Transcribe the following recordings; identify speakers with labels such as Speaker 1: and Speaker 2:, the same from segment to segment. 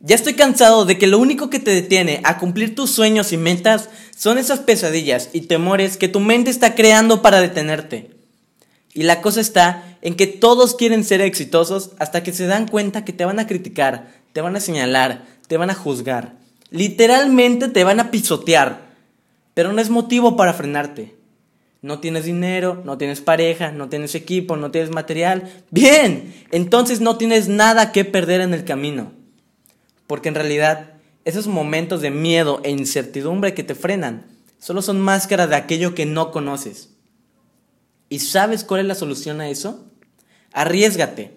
Speaker 1: Ya estoy cansado de que lo único que te detiene a cumplir tus sueños y metas son esas pesadillas y temores que tu mente está creando para detenerte. Y la cosa está en que todos quieren ser exitosos hasta que se dan cuenta que te van a criticar, te van a señalar, te van a juzgar. Literalmente te van a pisotear. Pero no es motivo para frenarte. No tienes dinero, no tienes pareja, no tienes equipo, no tienes material. Bien, entonces no tienes nada que perder en el camino. Porque en realidad esos momentos de miedo e incertidumbre que te frenan solo son máscaras de aquello que no conoces. ¿Y sabes cuál es la solución a eso? Arriesgate.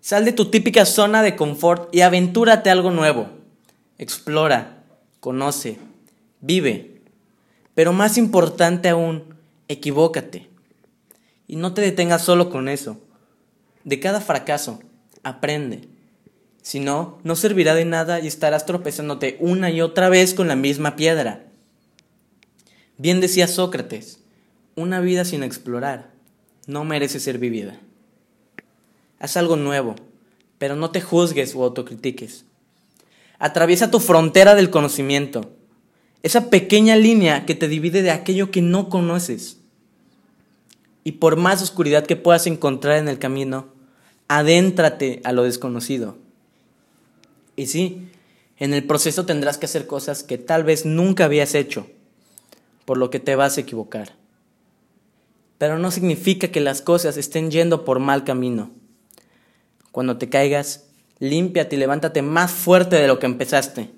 Speaker 1: Sal de tu típica zona de confort y aventúrate algo nuevo. Explora, conoce, vive. Pero más importante aún, equivócate. Y no te detengas solo con eso. De cada fracaso, aprende. Si no, no servirá de nada y estarás tropezándote una y otra vez con la misma piedra. Bien decía Sócrates, una vida sin explorar no merece ser vivida. Haz algo nuevo, pero no te juzgues o autocritiques. Atraviesa tu frontera del conocimiento, esa pequeña línea que te divide de aquello que no conoces. Y por más oscuridad que puedas encontrar en el camino, adéntrate a lo desconocido. Y sí, en el proceso tendrás que hacer cosas que tal vez nunca habías hecho, por lo que te vas a equivocar. Pero no significa que las cosas estén yendo por mal camino. Cuando te caigas, límpiate y levántate más fuerte de lo que empezaste.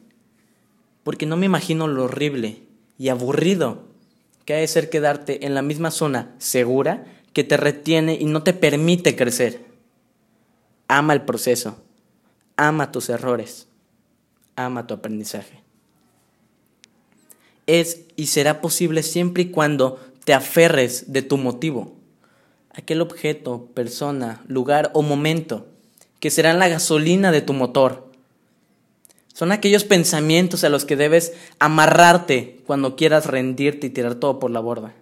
Speaker 1: Porque no me imagino lo horrible y aburrido que ha de ser quedarte en la misma zona segura que te retiene y no te permite crecer. Ama el proceso ama tus errores, ama tu aprendizaje. Es y será posible siempre y cuando te aferres de tu motivo, aquel objeto, persona, lugar o momento que serán la gasolina de tu motor. Son aquellos pensamientos a los que debes amarrarte cuando quieras rendirte y tirar todo por la borda.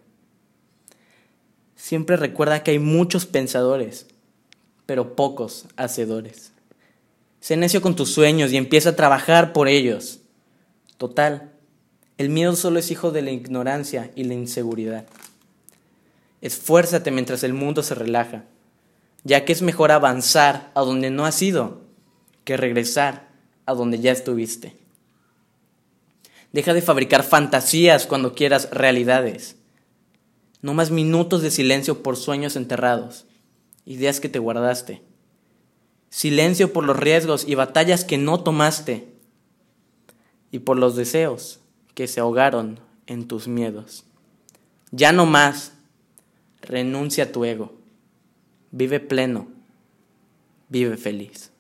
Speaker 1: Siempre recuerda que hay muchos pensadores, pero pocos hacedores. Sé necio con tus sueños y empieza a trabajar por ellos. Total, el miedo solo es hijo de la ignorancia y la inseguridad. Esfuérzate mientras el mundo se relaja, ya que es mejor avanzar a donde no has ido que regresar a donde ya estuviste. Deja de fabricar fantasías cuando quieras realidades. No más minutos de silencio por sueños enterrados, ideas que te guardaste silencio por los riesgos y batallas que no tomaste y por los deseos que se ahogaron en tus miedos. Ya no más, renuncia a tu ego, vive pleno, vive feliz.